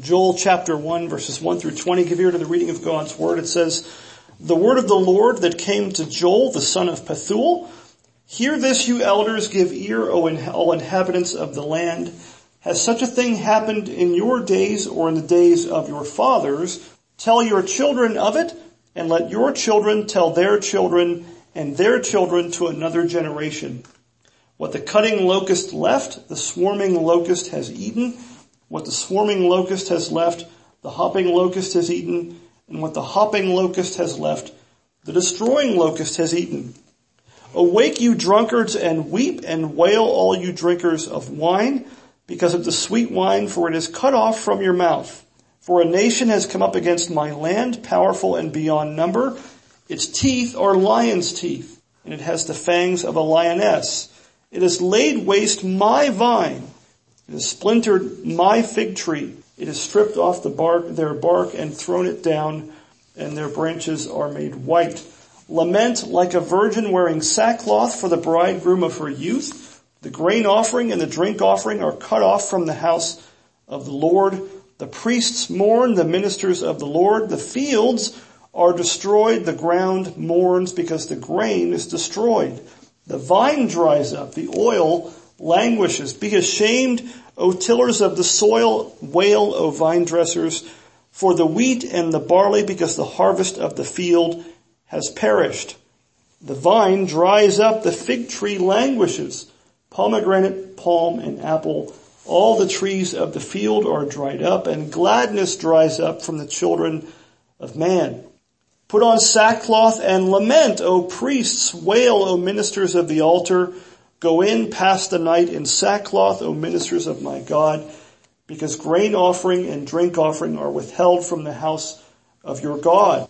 Joel chapter 1 verses 1 through 20. Give ear to the reading of God's word. It says, The word of the Lord that came to Joel, the son of Pethuel. Hear this, you elders, give ear, O all inhabitants of the land. Has such a thing happened in your days or in the days of your fathers? Tell your children of it, and let your children tell their children and their children to another generation. What the cutting locust left, the swarming locust has eaten. What the swarming locust has left, the hopping locust has eaten. And what the hopping locust has left, the destroying locust has eaten. Awake you drunkards and weep and wail all you drinkers of wine because of the sweet wine for it is cut off from your mouth. For a nation has come up against my land, powerful and beyond number. Its teeth are lion's teeth and it has the fangs of a lioness. It has laid waste my vine it has splintered my fig tree. It has stripped off the bark, their bark and thrown it down and their branches are made white. Lament like a virgin wearing sackcloth for the bridegroom of her youth. The grain offering and the drink offering are cut off from the house of the Lord. The priests mourn, the ministers of the Lord. The fields are destroyed. The ground mourns because the grain is destroyed. The vine dries up. The oil languishes. Be ashamed, O tillers of the soil, wail, O vine dressers, for the wheat and the barley, because the harvest of the field has perished. The vine dries up, the fig tree languishes. Pomegranate, palm, and apple, all the trees of the field are dried up, and gladness dries up from the children of man. Put on sackcloth and lament, O priests, wail, O ministers of the altar, Go in, pass the night in sackcloth, O ministers of my God, because grain offering and drink offering are withheld from the house of your God.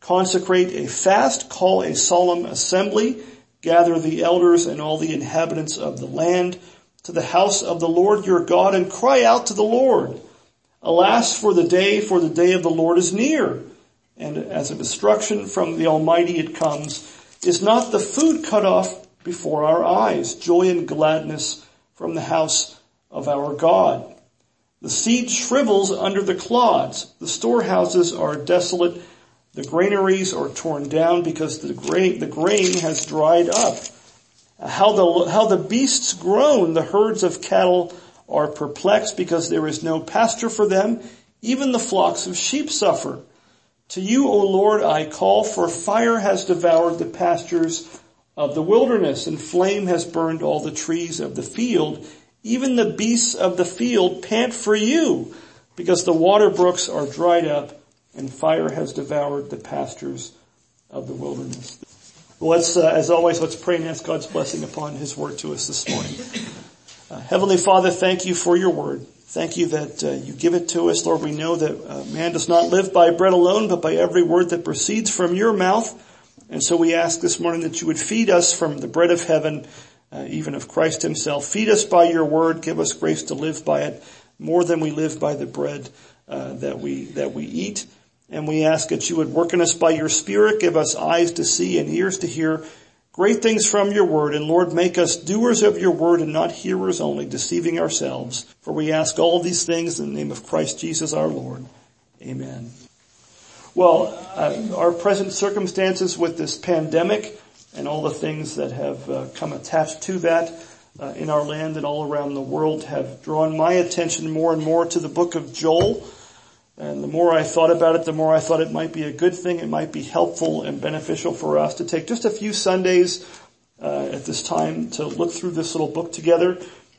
Consecrate a fast, call a solemn assembly, gather the elders and all the inhabitants of the land to the house of the Lord your God and cry out to the Lord. Alas for the day, for the day of the Lord is near. And as a destruction from the Almighty it comes. Is not the food cut off before our eyes, joy and gladness from the house of our God. The seed shrivels under the clods. The storehouses are desolate. The granaries are torn down because the grain, the grain has dried up. How the, how the beasts groan, the herds of cattle are perplexed because there is no pasture for them. Even the flocks of sheep suffer. To you, O Lord, I call for fire has devoured the pastures of the wilderness and flame has burned all the trees of the field. Even the beasts of the field pant for you because the water brooks are dried up and fire has devoured the pastures of the wilderness. Well, let's, uh, as always, let's pray and ask God's blessing upon His word to us this morning. Uh, Heavenly Father, thank you for your word. Thank you that uh, you give it to us. Lord, we know that uh, man does not live by bread alone, but by every word that proceeds from your mouth. And so we ask this morning that you would feed us from the bread of heaven, uh, even of Christ himself. Feed us by your word. Give us grace to live by it more than we live by the bread uh, that we that we eat. And we ask that you would work in us by your spirit. Give us eyes to see and ears to hear great things from your word. And Lord, make us doers of your word and not hearers only, deceiving ourselves. For we ask all these things in the name of Christ Jesus our Lord. Amen. Well, uh, our present circumstances with this pandemic and all the things that have uh, come attached to that uh, in our land and all around the world have drawn my attention more and more to the book of Joel. And the more I thought about it, the more I thought it might be a good thing. It might be helpful and beneficial for us to take just a few Sundays uh, at this time to look through this little book together.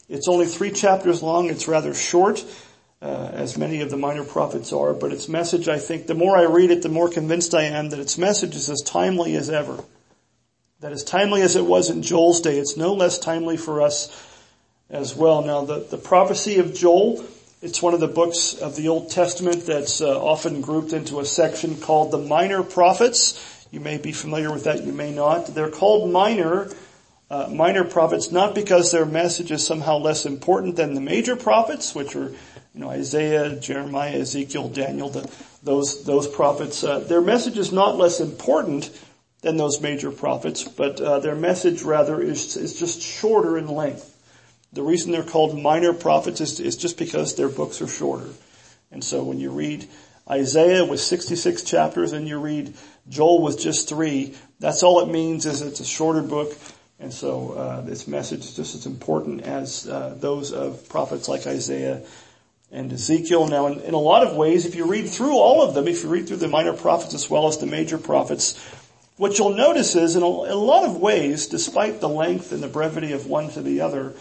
It's only three chapters long. It's rather short uh, as many of the minor prophets are, but its message, I think, the more I read it, the more convinced I am that its message is as timely as ever. That as timely as it was in Joel's day, it's no less timely for us as well. Now, the, the prophecy of Joel, it's one of the books of the Old Testament that's uh, often grouped into a section called the minor prophets. You may be familiar with that, you may not. They're called minor uh, minor prophets not because their message is somehow less important than the major prophets, which are you know, Isaiah, Jeremiah, Ezekiel, Daniel, the, those, those prophets, uh, their message is not less important than those major prophets, but uh, their message rather is, is just shorter in length. The reason they're called minor prophets is, is just because their books are shorter. And so when you read Isaiah with 66 chapters and you read Joel with just three, that's all it means is it's a shorter book. And so uh, this message is just as important as uh, those of prophets like Isaiah and Ezekiel. Now, in, in, a lot of ways, if you read through all of them, if you read through the minor prophets as well as the major prophets, what you'll notice is in a, in a lot of ways, despite the length and the brevity of one to the other,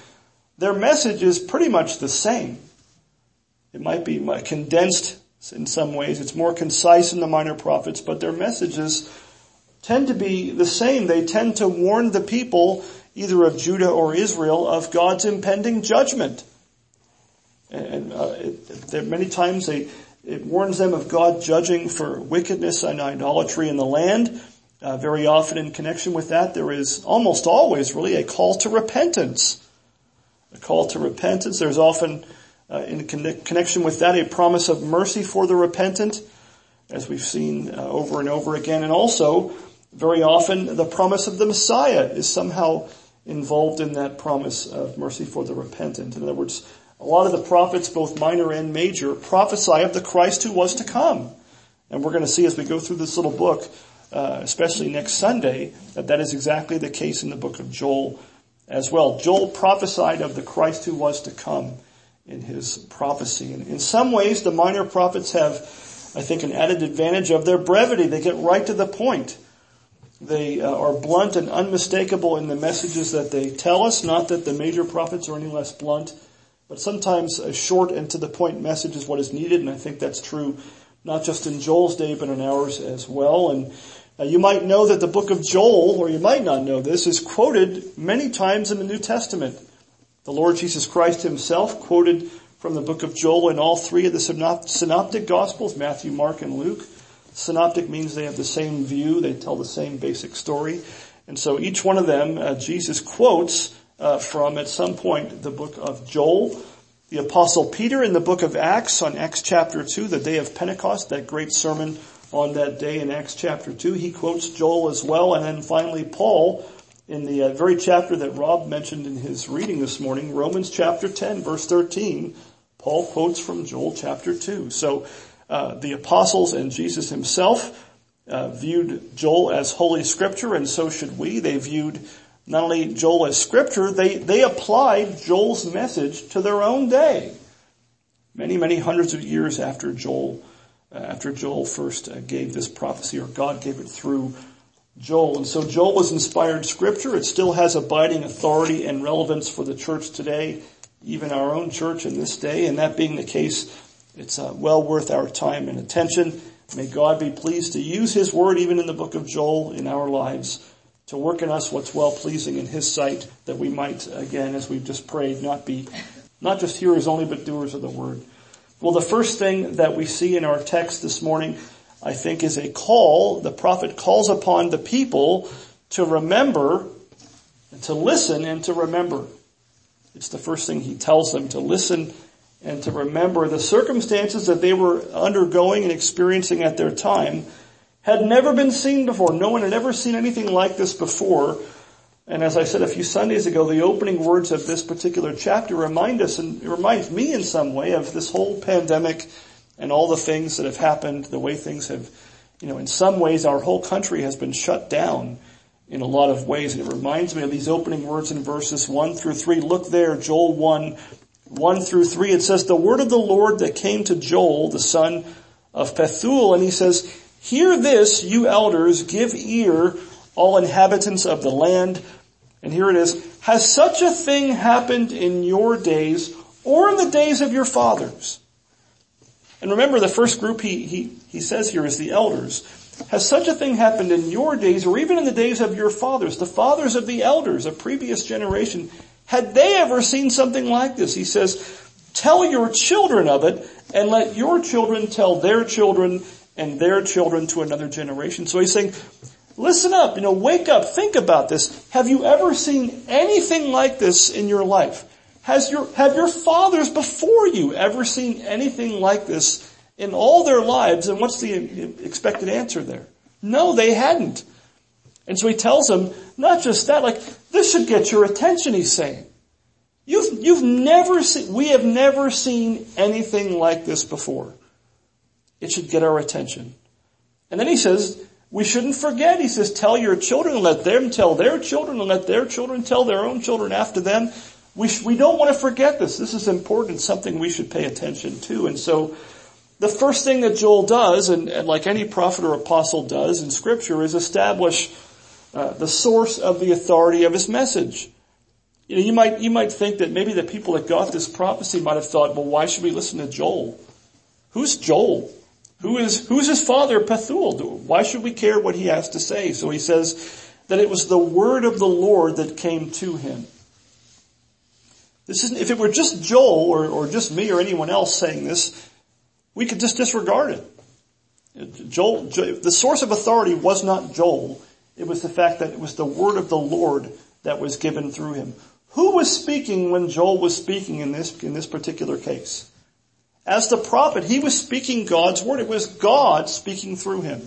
their message is pretty much the same. It might be condensed in some ways. It's more concise in the minor prophets, but their messages tend to be the same. They tend to warn the people, either of Judah or Israel, of God's impending judgment. And uh, it, many times they, it warns them of God judging for wickedness and idolatry in the land. Uh, very often in connection with that, there is almost always really a call to repentance. A call to repentance. There's often uh, in connection with that, a promise of mercy for the repentant, as we've seen uh, over and over again. And also, very often, the promise of the Messiah is somehow involved in that promise of mercy for the repentant. In other words, a lot of the prophets, both minor and major, prophesy of the Christ who was to come. And we're going to see as we go through this little book, uh, especially next Sunday, that that is exactly the case in the book of Joel as well. Joel prophesied of the Christ who was to come in his prophecy. And in some ways, the minor prophets have, I think, an added advantage of their brevity. They get right to the point. They uh, are blunt and unmistakable in the messages that they tell us. Not that the major prophets are any less blunt, but sometimes a short and to the point message is what is needed, and I think that's true not just in Joel's day, but in ours as well. And uh, you might know that the book of Joel, or you might not know this, is quoted many times in the New Testament. The Lord Jesus Christ himself quoted from the book of Joel in all three of the synoptic gospels, Matthew, Mark, and Luke. Synoptic means they have the same view, they tell the same basic story. And so each one of them, uh, Jesus quotes uh, from at some point the book of Joel. The apostle Peter in the book of Acts on Acts chapter 2, the day of Pentecost, that great sermon on that day in Acts chapter 2, he quotes Joel as well. And then finally Paul in the uh, very chapter that Rob mentioned in his reading this morning, Romans chapter 10 verse 13, Paul quotes from Joel chapter 2. So uh, the apostles and Jesus himself uh, viewed Joel as holy scripture and so should we. They viewed not only Joel as scripture, they, they applied Joel's message to their own day. Many, many hundreds of years after Joel, uh, after Joel first uh, gave this prophecy or God gave it through Joel. And so Joel was inspired scripture. It still has abiding authority and relevance for the church today, even our own church in this day. And that being the case, it's uh, well worth our time and attention. May God be pleased to use His word even in the book of Joel in our lives to work in us what's well pleasing in His sight that we might, again, as we've just prayed, not be, not just hearers only, but doers of the word. Well, the first thing that we see in our text this morning I think is a call, the prophet calls upon the people to remember, and to listen and to remember. It's the first thing he tells them, to listen and to remember the circumstances that they were undergoing and experiencing at their time had never been seen before. No one had ever seen anything like this before. And as I said a few Sundays ago, the opening words of this particular chapter remind us and reminds me in some way of this whole pandemic and all the things that have happened, the way things have, you know, in some ways our whole country has been shut down in a lot of ways. And it reminds me of these opening words in verses 1 through 3. Look there, Joel 1, 1 through 3. It says, the word of the Lord that came to Joel, the son of Pethuel, and he says, Hear this, you elders, give ear, all inhabitants of the land. And here it is. Has such a thing happened in your days or in the days of your fathers? And remember the first group he, he, he says here is the elders. Has such a thing happened in your days or even in the days of your fathers, the fathers of the elders, a previous generation, had they ever seen something like this? He says, tell your children of it and let your children tell their children and their children to another generation. So he's saying, listen up, you know, wake up, think about this. Have you ever seen anything like this in your life? Has your, have your fathers before you ever seen anything like this in all their lives? And what's the expected answer there? No, they hadn't. And so he tells them, not just that, like, this should get your attention, he's saying. You've, you've never seen, we have never seen anything like this before. It should get our attention. And then he says, we shouldn't forget. He says, tell your children, let them tell their children, and let their children tell their own children after them. We, sh- we don't want to forget this. This is important, something we should pay attention to. And so, the first thing that Joel does, and, and like any prophet or apostle does in scripture, is establish uh, the source of the authority of his message. You know, you might, you might think that maybe the people that got this prophecy might have thought, well, why should we listen to Joel? Who's Joel? Who is, who's his father, Pethuel? Why should we care what he has to say? So he says that it was the word of the Lord that came to him. This isn't, if it were just Joel or, or just me or anyone else saying this, we could just disregard it. Joel, the source of authority was not Joel. It was the fact that it was the word of the Lord that was given through him. Who was speaking when Joel was speaking in this, in this particular case? As the prophet, he was speaking God's word. It was God speaking through him.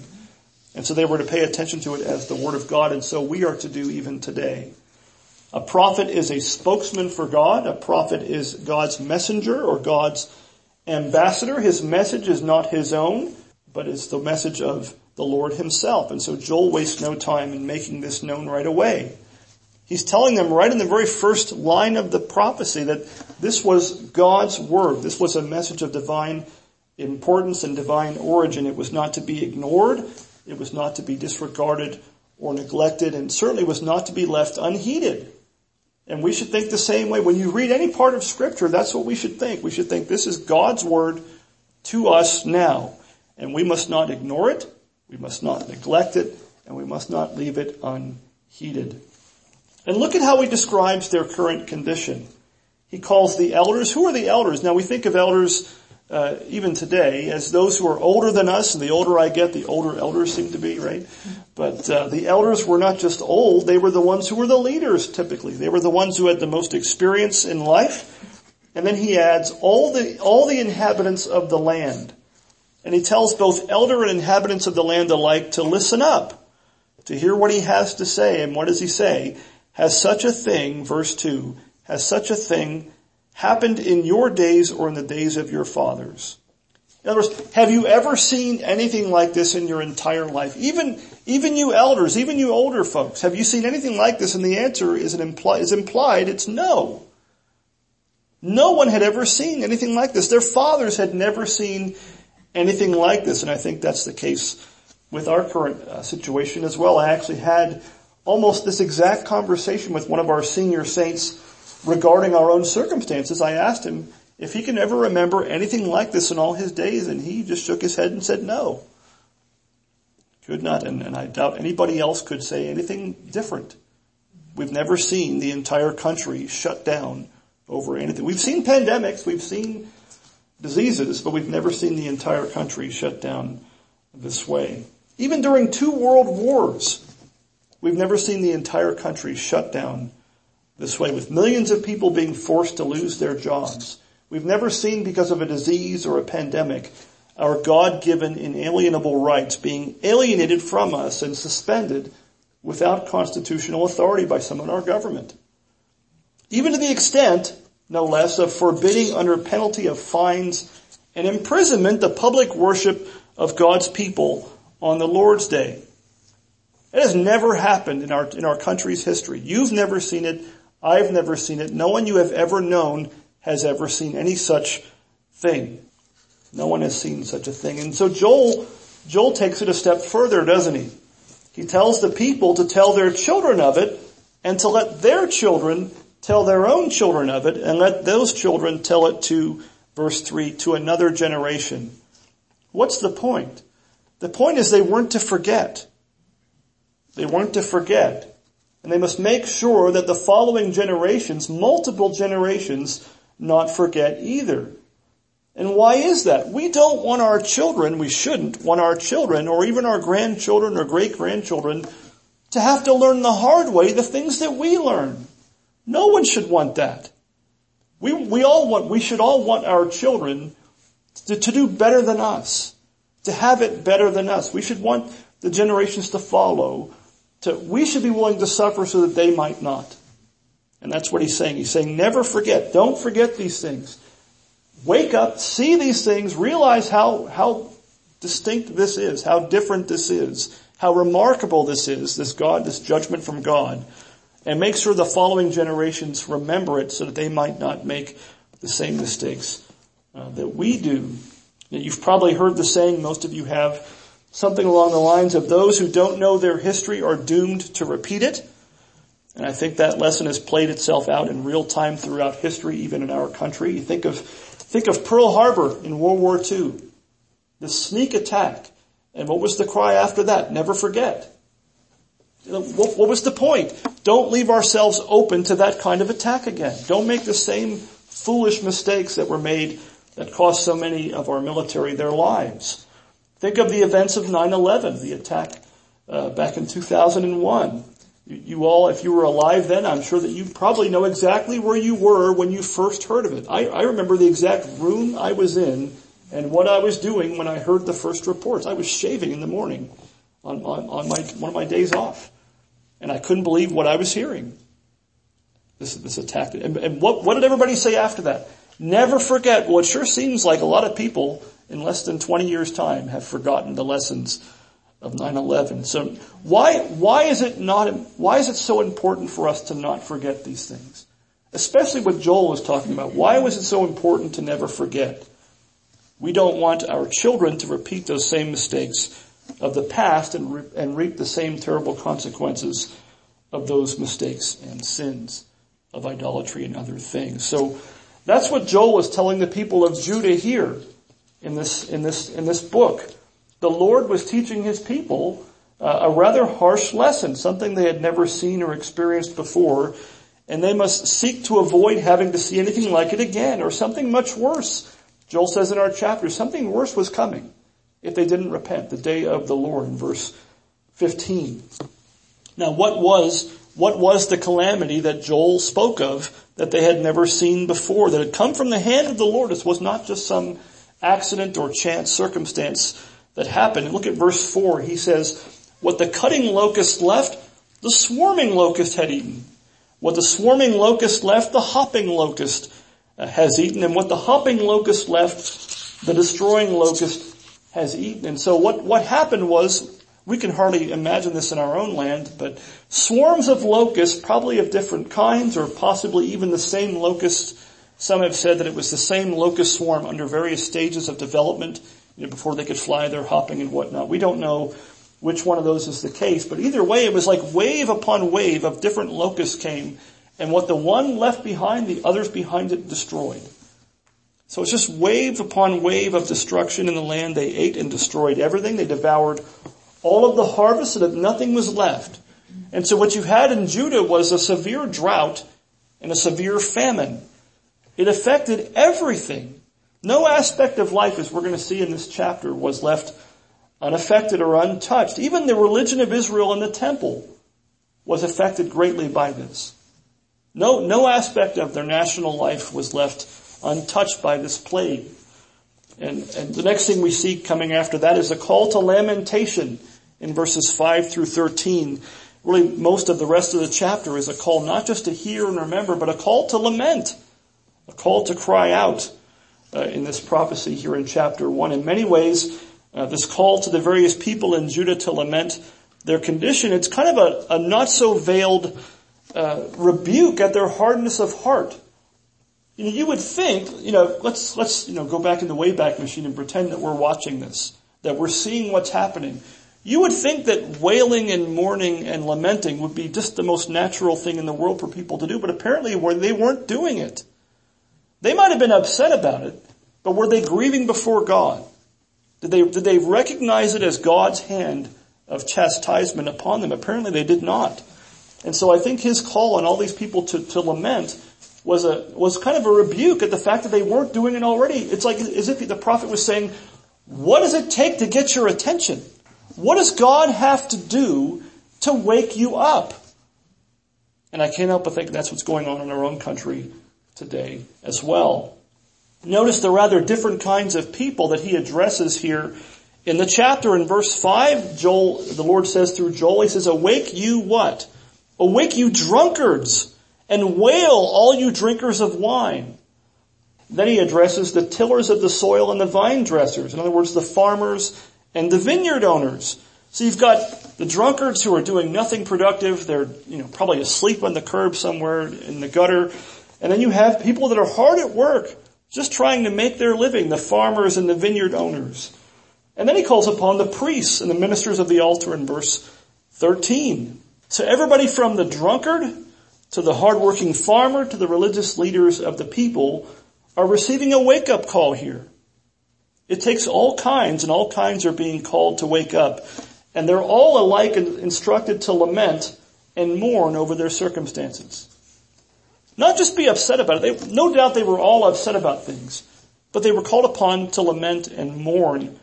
And so they were to pay attention to it as the word of God, and so we are to do even today. A prophet is a spokesman for God. A prophet is God's messenger or God's ambassador. His message is not his own, but it's the message of the Lord himself. And so Joel wastes no time in making this known right away. He's telling them right in the very first line of the prophecy that this was God's word. This was a message of divine importance and divine origin. It was not to be ignored. It was not to be disregarded or neglected and certainly was not to be left unheeded. And we should think the same way. When you read any part of scripture, that's what we should think. We should think this is God's word to us now. And we must not ignore it. We must not neglect it. And we must not leave it unheeded. And look at how he describes their current condition. He calls the elders, who are the elders? Now we think of elders, uh, even today, as those who are older than us, and the older I get, the older elders seem to be, right? But uh, the elders were not just old, they were the ones who were the leaders typically. They were the ones who had the most experience in life. And then he adds all the, all the inhabitants of the land. And he tells both elder and inhabitants of the land alike to listen up, to hear what he has to say. And what does he say? Has such a thing, verse 2, has such a thing happened in your days or in the days of your fathers? In other words, have you ever seen anything like this in your entire life? Even, even you elders, even you older folks, have you seen anything like this? And the answer is, an impli- is implied, it's no. No one had ever seen anything like this. Their fathers had never seen anything like this, and I think that's the case with our current uh, situation as well. I actually had almost this exact conversation with one of our senior saints regarding our own circumstances. I asked him if he can ever remember anything like this in all his days, and he just shook his head and said no. Could not, and, and I doubt anybody else could say anything different. We've never seen the entire country shut down over anything. We've seen pandemics, we've seen diseases, but we've never seen the entire country shut down this way. Even during two world wars, We've never seen the entire country shut down this way with millions of people being forced to lose their jobs. We've never seen because of a disease or a pandemic our God-given inalienable rights being alienated from us and suspended without constitutional authority by someone in our government. Even to the extent, no less, of forbidding under penalty of fines and imprisonment the public worship of God's people on the Lord's Day. It has never happened in our, in our country's history. You've never seen it. I've never seen it. No one you have ever known has ever seen any such thing. No one has seen such a thing. And so Joel, Joel takes it a step further, doesn't he? He tells the people to tell their children of it and to let their children tell their own children of it and let those children tell it to, verse 3, to another generation. What's the point? The point is they weren't to forget. They weren't to forget. And they must make sure that the following generations, multiple generations, not forget either. And why is that? We don't want our children, we shouldn't want our children or even our grandchildren or great grandchildren to have to learn the hard way the things that we learn. No one should want that. We, we all want, we should all want our children to, to do better than us, to have it better than us. We should want the generations to follow to, we should be willing to suffer so that they might not. And that's what he's saying. He's saying never forget. Don't forget these things. Wake up, see these things, realize how, how distinct this is, how different this is, how remarkable this is, this God, this judgment from God, and make sure the following generations remember it so that they might not make the same mistakes uh, that we do. You've probably heard the saying, most of you have, something along the lines of those who don't know their history are doomed to repeat it. And I think that lesson has played itself out in real time throughout history, even in our country. You think of, think of Pearl Harbor in World War II. The sneak attack. And what was the cry after that? Never forget. Uh, what, what was the point? Don't leave ourselves open to that kind of attack again. Don't make the same foolish mistakes that were made that cost so many of our military their lives. Think of the events of 9-11, the attack uh, back in 2001. You, all, if you were alive then, I'm sure that you probably know exactly where you were when you first heard of it. I, I remember the exact room I was in and what I was doing when I heard the first reports. I was shaving in the morning on, on, on my, one of my days off. And I couldn't believe what I was hearing. This, this attack. And, and what, what did everybody say after that? Never forget, well it sure seems like a lot of people in less than 20 years time have forgotten the lessons of 9-11. So why, why is it not, why is it so important for us to not forget these things? Especially what Joel was talking about. Why was it so important to never forget? We don't want our children to repeat those same mistakes of the past and, re- and reap the same terrible consequences of those mistakes and sins of idolatry and other things. So that's what Joel was telling the people of Judah here in this, in this, in this book. The Lord was teaching his people uh, a rather harsh lesson, something they had never seen or experienced before, and they must seek to avoid having to see anything like it again, or something much worse. Joel says in our chapter, something worse was coming if they didn't repent, the day of the Lord in verse 15. Now what was what was the calamity that Joel spoke of that they had never seen before, that had come from the hand of the Lord. This was not just some accident or chance circumstance that happened. Look at verse 4. He says, what the cutting locust left, the swarming locust had eaten. What the swarming locust left, the hopping locust uh, has eaten. And what the hopping locust left, the destroying locust has eaten. And so what, what happened was we can hardly imagine this in our own land, but swarms of locusts, probably of different kinds or possibly even the same locusts. Some have said that it was the same locust swarm under various stages of development, you know, before they could fly, they're hopping and whatnot. We don't know which one of those is the case, but either way, it was like wave upon wave of different locusts came, and what the one left behind, the others behind it destroyed. So it's just wave upon wave of destruction in the land. They ate and destroyed everything. They devoured all of the harvest so that nothing was left. And so what you had in Judah was a severe drought and a severe famine. It affected everything. No aspect of life, as we're going to see in this chapter, was left unaffected or untouched. Even the religion of Israel in the temple was affected greatly by this. No, no aspect of their national life was left untouched by this plague. And, and the next thing we see coming after that is a call to lamentation in verses 5 through 13. Really, most of the rest of the chapter is a call not just to hear and remember, but a call to lament, a call to cry out uh, in this prophecy here in chapter 1. In many ways, uh, this call to the various people in Judah to lament their condition, it's kind of a, a not so veiled uh, rebuke at their hardness of heart. You know, you would think, you know, let's, let's, you know, go back in the Wayback Machine and pretend that we're watching this, that we're seeing what's happening. You would think that wailing and mourning and lamenting would be just the most natural thing in the world for people to do, but apparently they weren't doing it. They might have been upset about it, but were they grieving before God? Did they, did they recognize it as God's hand of chastisement upon them? Apparently they did not. And so I think his call on all these people to, to lament was a, was kind of a rebuke at the fact that they weren't doing it already. It's like as if the prophet was saying, what does it take to get your attention? What does God have to do to wake you up? And I can't help but think that's what's going on in our own country today as well. Notice the rather different kinds of people that he addresses here in the chapter in verse 5, Joel, the Lord says through Joel, he says, awake you what? Awake you drunkards and wail all you drinkers of wine. Then he addresses the tillers of the soil and the vine dressers. In other words, the farmers and the vineyard owners. So you've got the drunkards who are doing nothing productive. They're, you know, probably asleep on the curb somewhere in the gutter. And then you have people that are hard at work, just trying to make their living, the farmers and the vineyard owners. And then he calls upon the priests and the ministers of the altar in verse 13. So everybody from the drunkard to the hardworking farmer to the religious leaders of the people are receiving a wake up call here. It takes all kinds and all kinds are being called to wake up and they're all alike instructed to lament and mourn over their circumstances. Not just be upset about it. They, no doubt they were all upset about things, but they were called upon to lament and mourn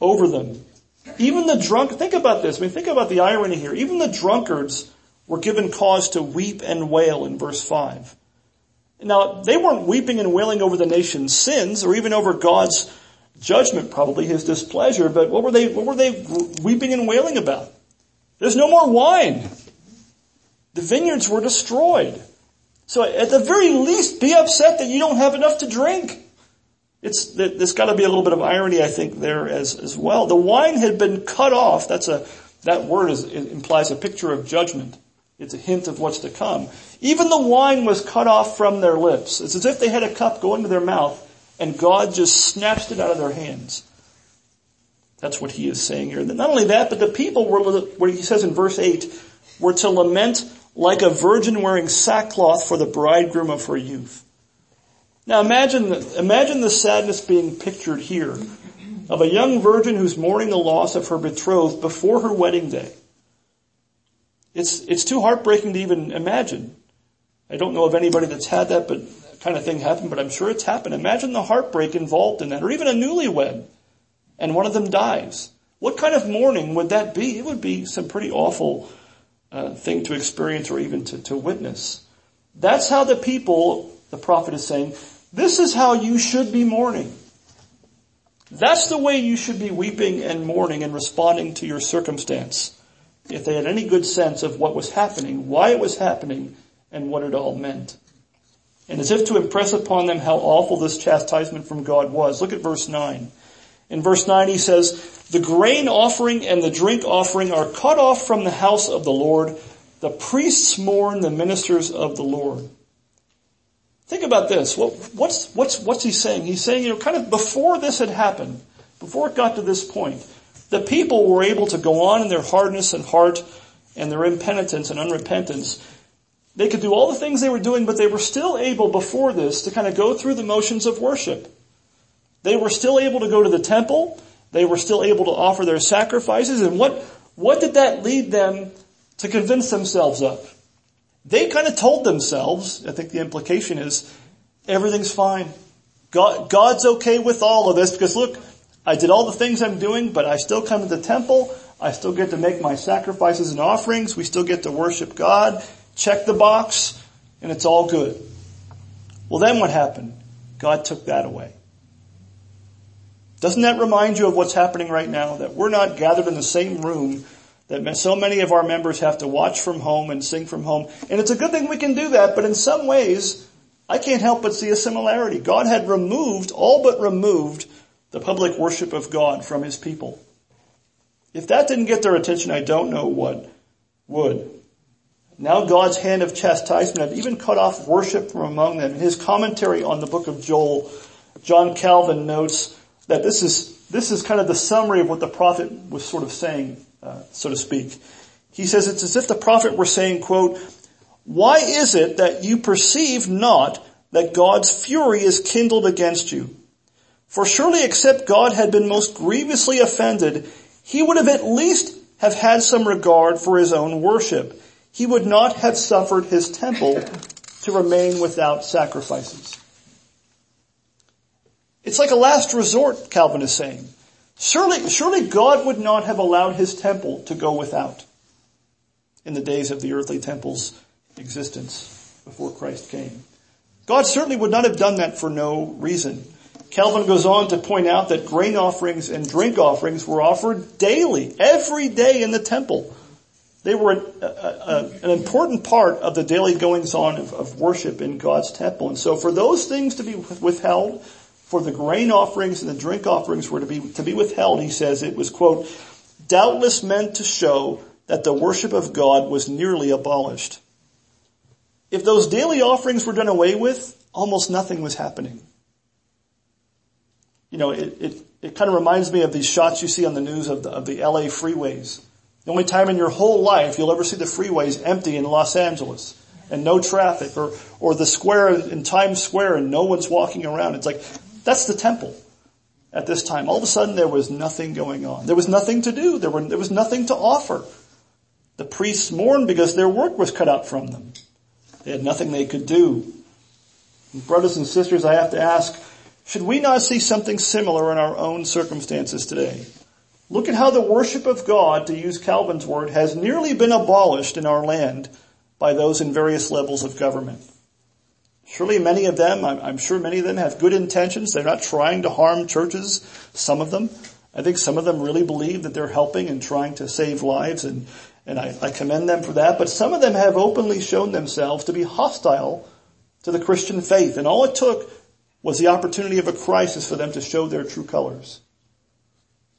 over them. Even the drunk, think about this. I mean, think about the irony here. Even the drunkards were given cause to weep and wail in verse 5. Now, they weren't weeping and wailing over the nation's sins or even over God's judgment, probably his displeasure, but what were they, what were they weeping and wailing about? There's no more wine. The vineyards were destroyed. So at the very least, be upset that you don't have enough to drink. It's, there's got to be a little bit of irony, I think, there as, as well. The wine had been cut off. That's a, that word is, implies a picture of judgment. It's a hint of what's to come. Even the wine was cut off from their lips. It's as if they had a cup going to their mouth and God just snatched it out of their hands. That's what he is saying here. Not only that, but the people were, what he says in verse 8, were to lament like a virgin wearing sackcloth for the bridegroom of her youth. Now imagine, imagine the sadness being pictured here of a young virgin who's mourning the loss of her betrothed before her wedding day. It's, it's too heartbreaking to even imagine. I don't know of anybody that's had that, but that kind of thing happen, but I'm sure it's happened. Imagine the heartbreak involved in that, or even a newlywed, and one of them dies. What kind of mourning would that be? It would be some pretty awful uh, thing to experience or even to, to witness. That's how the people, the prophet is saying, this is how you should be mourning. That's the way you should be weeping and mourning and responding to your circumstance. If they had any good sense of what was happening, why it was happening, and what it all meant. And as if to impress upon them how awful this chastisement from God was. Look at verse 9. In verse 9 he says, the grain offering and the drink offering are cut off from the house of the Lord. The priests mourn the ministers of the Lord. Think about this. What, what's, what's, what's he saying? He's saying, you know, kind of before this had happened, before it got to this point, the people were able to go on in their hardness and heart and their impenitence and unrepentance. They could do all the things they were doing, but they were still able before this to kind of go through the motions of worship. They were still able to go to the temple. They were still able to offer their sacrifices. And what, what did that lead them to convince themselves of? They kind of told themselves, I think the implication is, everything's fine. God, God's okay with all of this because look, I did all the things I'm doing, but I still come to the temple. I still get to make my sacrifices and offerings. We still get to worship God. Check the box and it's all good. Well then what happened? God took that away. Doesn't that remind you of what's happening right now? That we're not gathered in the same room that so many of our members have to watch from home and sing from home. And it's a good thing we can do that, but in some ways, I can't help but see a similarity. God had removed, all but removed, the public worship of God from his people. If that didn't get their attention, I don't know what would. Now God's hand of chastisement had even cut off worship from among them. In his commentary on the book of Joel, John Calvin notes that this is, this is kind of the summary of what the prophet was sort of saying uh, so to speak. He says it's as if the prophet were saying, quote, why is it that you perceive not that God's fury is kindled against you? For surely except God had been most grievously offended, he would have at least have had some regard for his own worship. He would not have suffered his temple to remain without sacrifices. It's like a last resort, Calvin is saying. Surely, surely God would not have allowed his temple to go without in the days of the earthly temple's existence before Christ came. God certainly would not have done that for no reason. Calvin goes on to point out that grain offerings and drink offerings were offered daily, every day in the temple. They were an, a, a, an important part of the daily goings on of, of worship in God's temple. And so for those things to be withheld, for the grain offerings and the drink offerings were to be, to be withheld, he says it was quote, doubtless meant to show that the worship of God was nearly abolished. If those daily offerings were done away with, almost nothing was happening. You know, it, it, it kind of reminds me of these shots you see on the news of the, of the LA freeways the only time in your whole life you'll ever see the freeways empty in Los Angeles and no traffic or, or the square in Times Square and no one's walking around. It's like, that's the temple at this time. All of a sudden there was nothing going on. There was nothing to do. There, were, there was nothing to offer. The priests mourned because their work was cut out from them. They had nothing they could do. And brothers and sisters, I have to ask, should we not see something similar in our own circumstances today? Look at how the worship of God, to use Calvin's word, has nearly been abolished in our land by those in various levels of government. Surely many of them, I'm sure many of them have good intentions. They're not trying to harm churches. Some of them. I think some of them really believe that they're helping and trying to save lives and, and I, I commend them for that. But some of them have openly shown themselves to be hostile to the Christian faith. And all it took was the opportunity of a crisis for them to show their true colors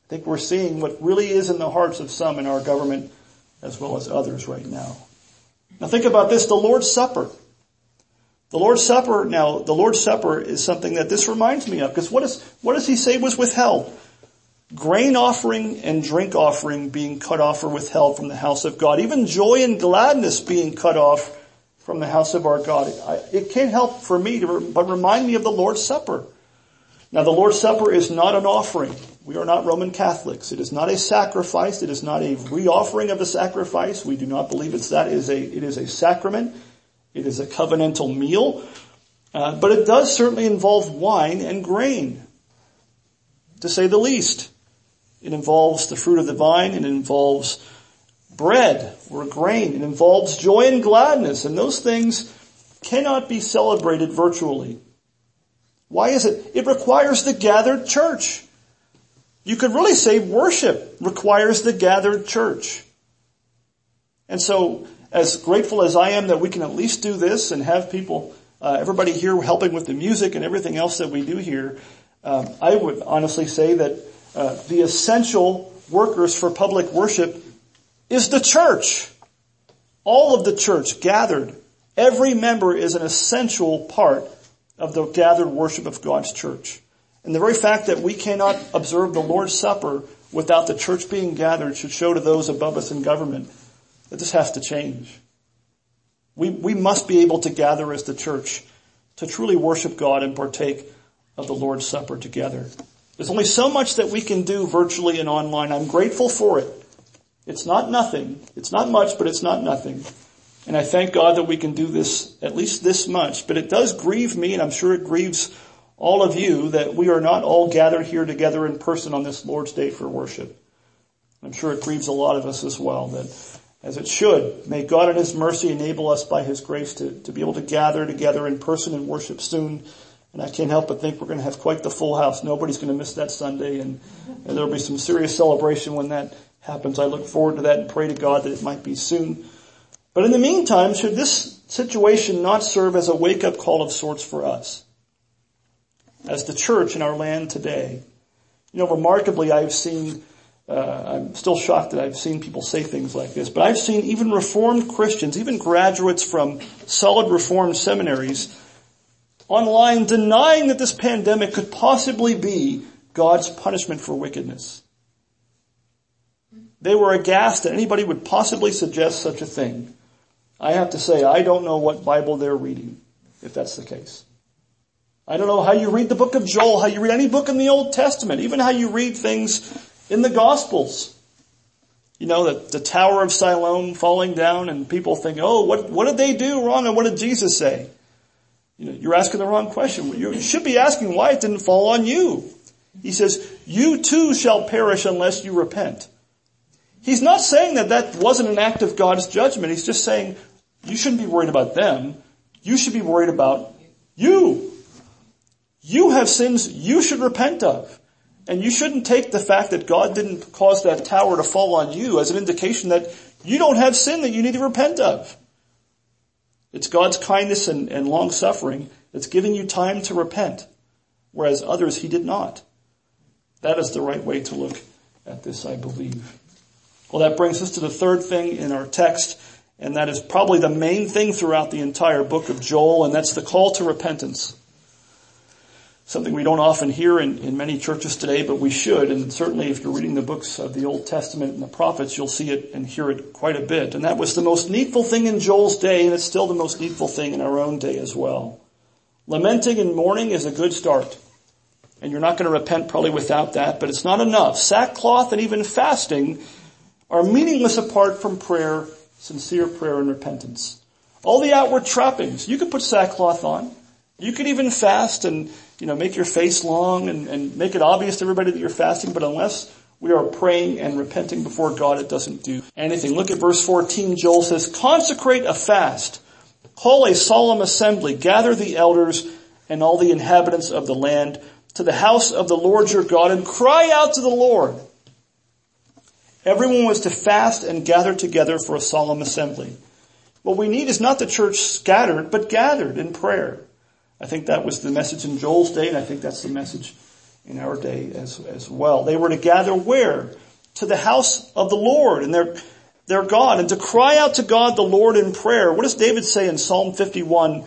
I think we're seeing what really is in the hearts of some in our government as well as others right now. Now think about this, the Lord's Supper. The Lord's Supper, now the Lord's Supper is something that this reminds me of because what, is, what does he say was withheld? Grain offering and drink offering being cut off or withheld from the house of God. Even joy and gladness being cut off from the house of our God. it can't help for me to, but remind me of the Lord's Supper. Now the Lord's Supper is not an offering. We are not Roman Catholics. It is not a sacrifice. It is not a reoffering of a sacrifice. We do not believe it's that. It is a, it is a sacrament. It is a covenantal meal. Uh, but it does certainly involve wine and grain, to say the least. It involves the fruit of the vine. It involves bread or grain. It involves joy and gladness. And those things cannot be celebrated virtually. Why is it? It requires the gathered church. You could really say worship requires the gathered church. And so, as grateful as I am that we can at least do this and have people, uh, everybody here helping with the music and everything else that we do here, um, I would honestly say that uh, the essential workers for public worship is the church. All of the church gathered. Every member is an essential part of the gathered worship of God's church. And the very fact that we cannot observe the Lord's Supper without the church being gathered should show to those above us in government this has to change. We, we must be able to gather as the church to truly worship God and partake of the Lord's Supper together. There's only so much that we can do virtually and online. I'm grateful for it. It's not nothing. It's not much, but it's not nothing. And I thank God that we can do this, at least this much. But it does grieve me, and I'm sure it grieves all of you that we are not all gathered here together in person on this Lord's Day for worship. I'm sure it grieves a lot of us as well that as it should. May God in His mercy enable us by His grace to, to be able to gather together in person and worship soon. And I can't help but think we're going to have quite the full house. Nobody's going to miss that Sunday and, and there'll be some serious celebration when that happens. I look forward to that and pray to God that it might be soon. But in the meantime, should this situation not serve as a wake up call of sorts for us? as the church in our land today. You know, remarkably, I've seen, uh, I'm still shocked that I've seen people say things like this, but I've seen even Reformed Christians, even graduates from solid Reformed seminaries, online denying that this pandemic could possibly be God's punishment for wickedness. They were aghast that anybody would possibly suggest such a thing. I have to say, I don't know what Bible they're reading, if that's the case. I don't know how you read the book of Joel, how you read any book in the Old Testament, even how you read things in the Gospels. You know, the, the Tower of Siloam falling down and people think, oh, what, what did they do wrong and what did Jesus say? You know, you're asking the wrong question. You should be asking why it didn't fall on you. He says, you too shall perish unless you repent. He's not saying that that wasn't an act of God's judgment. He's just saying, you shouldn't be worried about them. You should be worried about you. You have sins you should repent of. And you shouldn't take the fact that God didn't cause that tower to fall on you as an indication that You don't have sin that you need to repent of. It's God's kindness and, and long suffering that's giving you time to repent, whereas others he did not. That is the right way to look at this, I believe. Well, that brings us to the third thing in our text, and that is probably the main thing throughout the entire book of Joel, and that's the call to repentance. Something we don't often hear in, in many churches today, but we should, and certainly if you're reading the books of the Old Testament and the prophets, you'll see it and hear it quite a bit. And that was the most needful thing in Joel's day, and it's still the most needful thing in our own day as well. Lamenting and mourning is a good start. And you're not going to repent probably without that, but it's not enough. Sackcloth and even fasting are meaningless apart from prayer, sincere prayer and repentance. All the outward trappings, you could put sackcloth on. You could even fast and, you know, make your face long and, and make it obvious to everybody that you're fasting, but unless we are praying and repenting before God, it doesn't do anything. Look at verse 14. Joel says, consecrate a fast, call a solemn assembly, gather the elders and all the inhabitants of the land to the house of the Lord your God and cry out to the Lord. Everyone was to fast and gather together for a solemn assembly. What we need is not the church scattered, but gathered in prayer. I think that was the message in Joel's day, and I think that's the message in our day as, as well. They were to gather where? To the house of the Lord and their, their God, and to cry out to God the Lord in prayer. What does David say in Psalm 51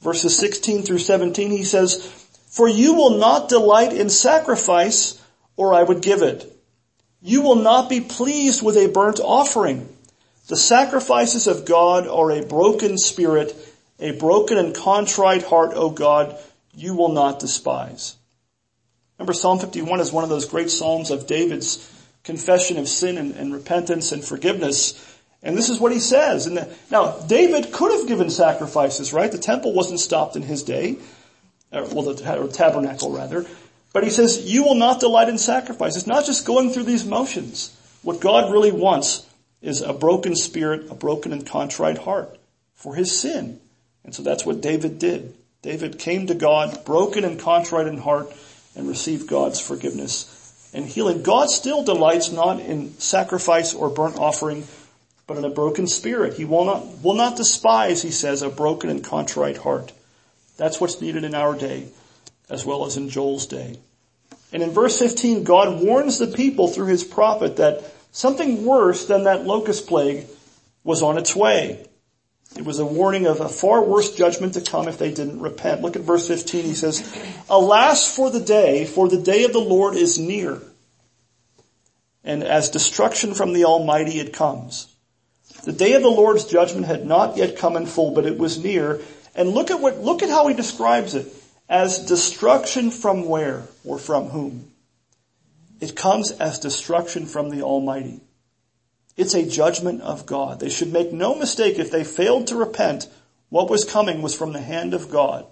verses 16 through 17? He says, For you will not delight in sacrifice, or I would give it. You will not be pleased with a burnt offering. The sacrifices of God are a broken spirit, a broken and contrite heart, O God, you will not despise. Remember Psalm 51 is one of those great Psalms of David's confession of sin and, and repentance and forgiveness. And this is what he says. And now, David could have given sacrifices, right? The temple wasn't stopped in his day. Or, well, the tabernacle rather. But he says, you will not delight in sacrifice. It's not just going through these motions. What God really wants is a broken spirit, a broken and contrite heart for his sin. And so that's what David did. David came to God broken and contrite in heart and received God's forgiveness and healing. God still delights not in sacrifice or burnt offering, but in a broken spirit. He will not, will not despise, he says, a broken and contrite heart. That's what's needed in our day as well as in Joel's day. And in verse 15, God warns the people through his prophet that something worse than that locust plague was on its way. It was a warning of a far worse judgment to come if they didn't repent. Look at verse 15. He says, Alas for the day, for the day of the Lord is near. And as destruction from the Almighty it comes. The day of the Lord's judgment had not yet come in full, but it was near. And look at what, look at how he describes it. As destruction from where or from whom? It comes as destruction from the Almighty. It's a judgment of God. They should make no mistake if they failed to repent, what was coming was from the hand of God.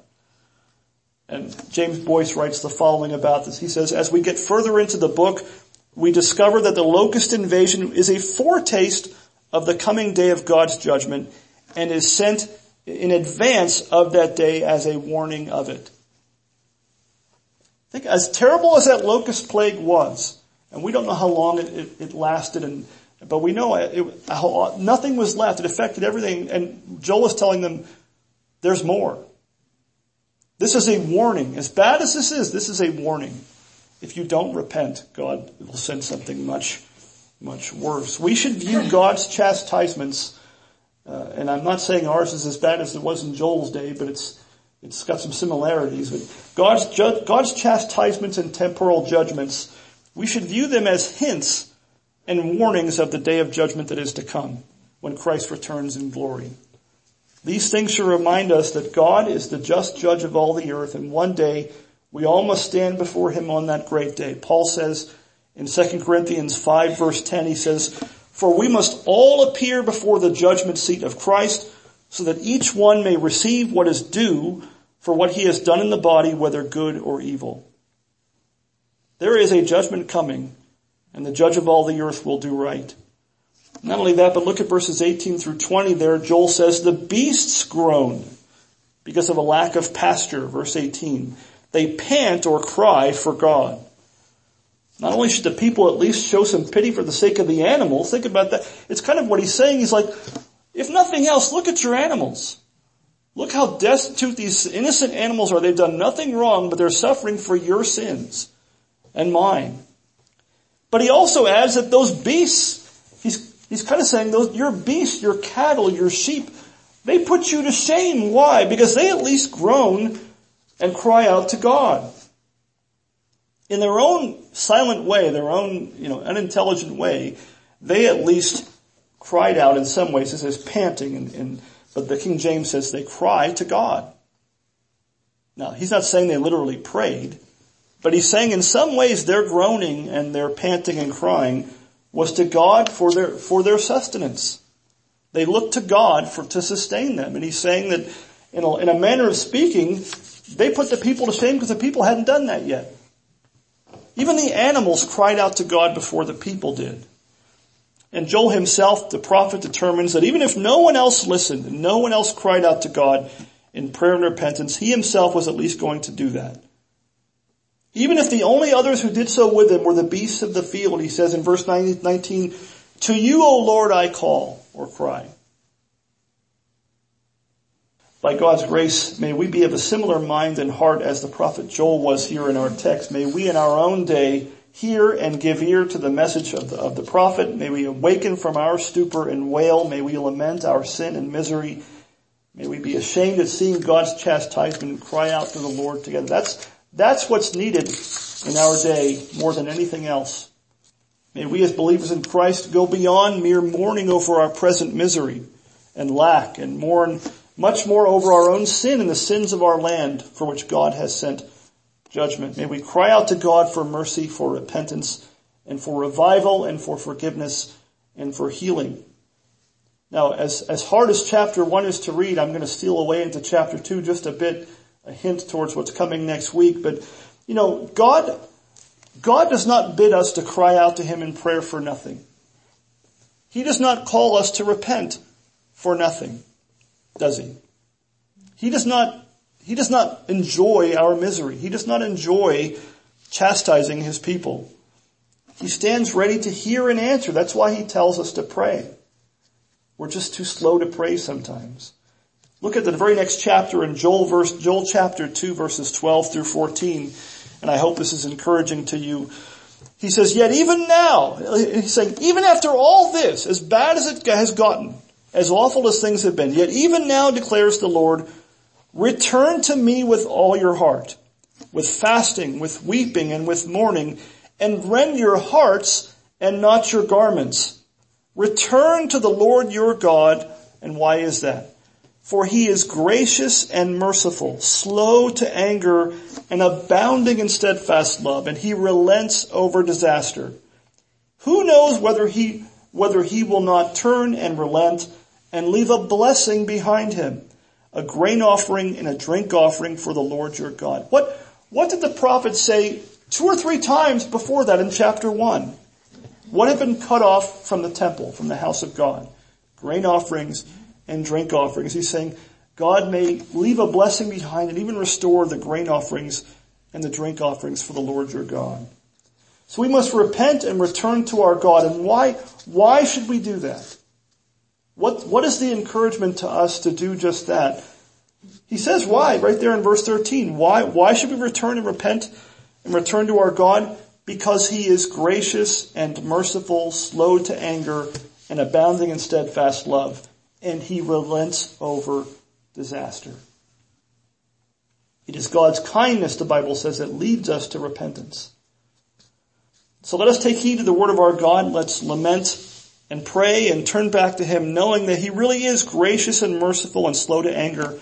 And James Boice writes the following about this. He says, as we get further into the book, we discover that the locust invasion is a foretaste of the coming day of God's judgment and is sent in advance of that day as a warning of it. I think, as terrible as that locust plague was, and we don't know how long it, it, it lasted, and but we know it, it, nothing was left. It affected everything, and Joel is telling them, "There's more." This is a warning. As bad as this is, this is a warning. If you don't repent, God will send something much, much worse. We should view God's chastisements, uh, and I'm not saying ours is as bad as it was in Joel's day, but it's it's got some similarities, but God's, ju- God's chastisements and temporal judgments, we should view them as hints and warnings of the day of judgment that is to come when Christ returns in glory. These things should remind us that God is the just judge of all the earth and one day we all must stand before him on that great day. Paul says in 2 Corinthians 5 verse 10, he says, for we must all appear before the judgment seat of Christ so that each one may receive what is due for what he has done in the body, whether good or evil. There is a judgment coming, and the judge of all the earth will do right. Not only that, but look at verses 18 through 20 there. Joel says, the beasts groan because of a lack of pasture. Verse 18. They pant or cry for God. Not only should the people at least show some pity for the sake of the animals, think about that. It's kind of what he's saying. He's like, if nothing else, look at your animals. Look how destitute these innocent animals are. They've done nothing wrong, but they're suffering for your sins and mine. But he also adds that those beasts, he's, he's kind of saying those, your beasts, your cattle, your sheep, they put you to shame. Why? Because they at least groan and cry out to God in their own silent way, their own, you know, unintelligent way, they at least cried out in some ways. It says panting and, and but the King James says they cry to God. Now, he's not saying they literally prayed, but he's saying in some ways their groaning and their panting and crying was to God for their, for their sustenance. They looked to God for, to sustain them. And he's saying that in a, in a manner of speaking, they put the people to shame because the people hadn't done that yet. Even the animals cried out to God before the people did. And Joel himself, the prophet, determines that even if no one else listened no one else cried out to God in prayer and repentance, he himself was at least going to do that. Even if the only others who did so with him were the beasts of the field, he says in verse 19, to you, O Lord, I call or cry. By God's grace, may we be of a similar mind and heart as the prophet Joel was here in our text. May we in our own day hear and give ear to the message of the, of the prophet. May we awaken from our stupor and wail. May we lament our sin and misery. May we be ashamed at seeing God's chastisement and cry out to the Lord together. That's, that's what's needed in our day more than anything else. May we as believers in Christ go beyond mere mourning over our present misery and lack and mourn much more over our own sin and the sins of our land for which God has sent judgment. May we cry out to God for mercy, for repentance, and for revival, and for forgiveness, and for healing. Now, as, as hard as chapter one is to read, I'm going to steal away into chapter two just a bit, a hint towards what's coming next week. But, you know, God, God does not bid us to cry out to Him in prayer for nothing. He does not call us to repent for nothing does he? He does not, he does not enjoy our misery. He does not enjoy chastising his people. He stands ready to hear and answer. That's why he tells us to pray. We're just too slow to pray sometimes. Look at the very next chapter in Joel verse, Joel chapter 2 verses 12 through 14. And I hope this is encouraging to you. He says, yet even now, he's saying, even after all this, as bad as it has gotten, as awful as things have been. Yet even now declares the Lord, return to me with all your heart, with fasting, with weeping, and with mourning, and rend your hearts and not your garments. Return to the Lord your God, and why is that? For he is gracious and merciful, slow to anger, and abounding in steadfast love, and he relents over disaster. Who knows whether he, whether he will not turn and relent and leave a blessing behind him, a grain offering and a drink offering for the Lord your God. What, what did the prophet say two or three times before that in chapter one? What had been cut off from the temple, from the house of God? Grain offerings and drink offerings. He's saying God may leave a blessing behind and even restore the grain offerings and the drink offerings for the Lord your God. So we must repent and return to our God. And why, why should we do that? What, what is the encouragement to us to do just that? He says why, right there in verse 13. Why, why should we return and repent and return to our God? Because he is gracious and merciful, slow to anger, and abounding in steadfast love. And he relents over disaster. It is God's kindness, the Bible says, that leads us to repentance. So let us take heed to the word of our God. Let's lament and pray and turn back to Him knowing that He really is gracious and merciful and slow to anger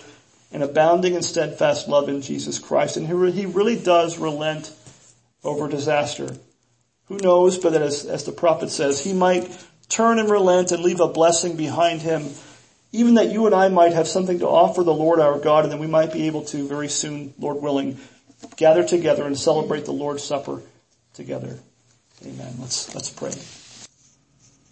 and abounding in steadfast love in Jesus Christ. And He really does relent over disaster. Who knows, but as, as the prophet says, He might turn and relent and leave a blessing behind Him, even that you and I might have something to offer the Lord our God and that we might be able to very soon, Lord willing, gather together and celebrate the Lord's Supper together. Amen. Let's, let's pray.